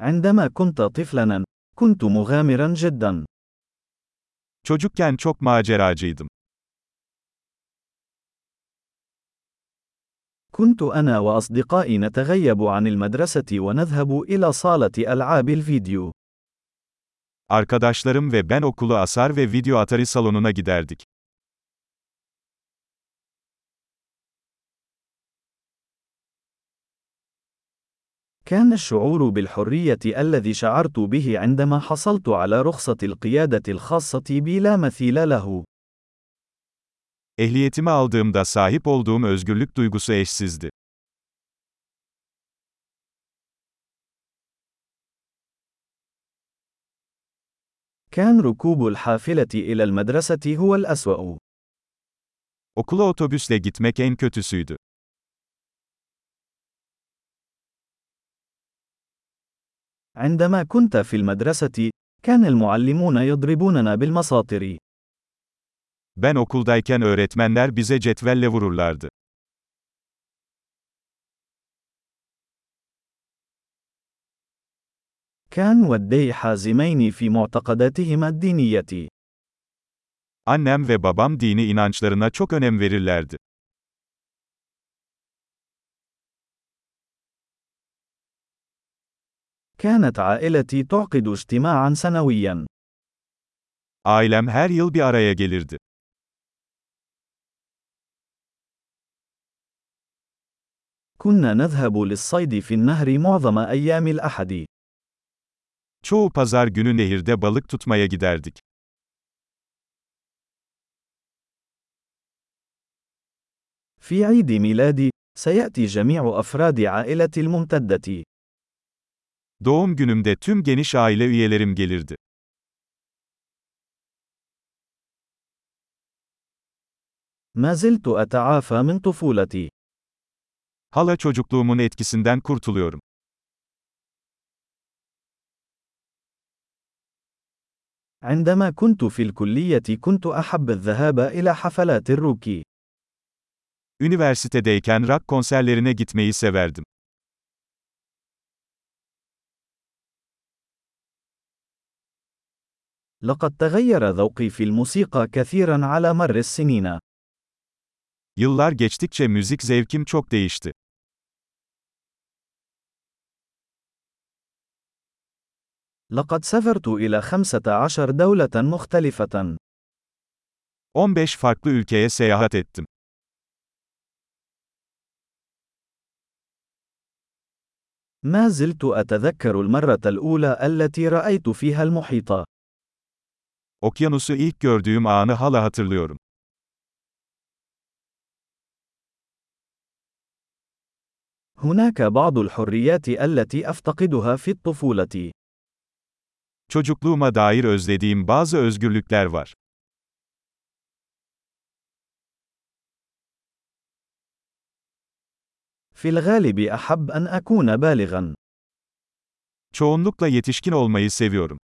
عندما كنت طفلاً، كنت مغامراً جداً. Çocukken çok maceracıydım. كنت أنا وأصدقائي نتغيب عن المدرسة ونذهب إلى صالة ألعاب الفيديو. Arkadaşlarım ve ben okulu asar ve video atari salonuna giderdik. كان الشعور بالحرية الذي شعرت به عندما حصلت على رخصة القيادة الخاصة بي لا مثيل له. Ehliyetimi aldığımda sahip olduğum özgürlük duygusu eşsizdi. كان ركوب الحافلة إلى المدرسة هو الأسوأ. Okula otobüsle gitmek en kötüsüydü. عندما كنت في المدرسة، كان المعلمون يضربوننا بالمساطر. Ben okuldayken öğretmenler bize cetvelle vururlardı. كان والدي حازمين في معتقداتهما الدينية. Annem ve babam dini inançlarına çok önem verirlerdi. كانت عائلتي تعقد اجتماعا سنويا. Ailem her yıl bir araya gelirdi. كنا نذهب للصيد في النهر معظم أيام الأحد. Çoğu pazar günü nehirde balık tutmaya giderdik. في عيد ميلادي، سيأتي جميع أفراد عائلتي الممتدة. Doğum günümde tüm geniş aile üyelerim gelirdi. ما زلت أتعافى من طفولتي. Hala çocukluğumun etkisinden kurtuluyorum. عندما كنت في الكلية كنت أحب الذهاب إلى حفلات الروك. Üniversitedeyken rock konserlerine gitmeyi severdim. لقد تغير ذوقي في الموسيقى كثيرا على مر السنين. Yıllar geçtikçe müzik zevkim çok değişti. لقد سافرت إلى 15 دولة مختلفة. 15 farklı ülkeye seyahat ettim. ما زلت أتذكر المرة الأولى التي رأيت فيها المحيط. Okyanusu ilk gördüğüm anı hala hatırlıyorum. هناك بعض الحريات التي أفتقدها في الطفولة. Çocukluğuma dair özlediğim bazı özgürlükler var. في الغالب أحب أن أكون بالغا. Çoğunlukla yetişkin olmayı seviyorum.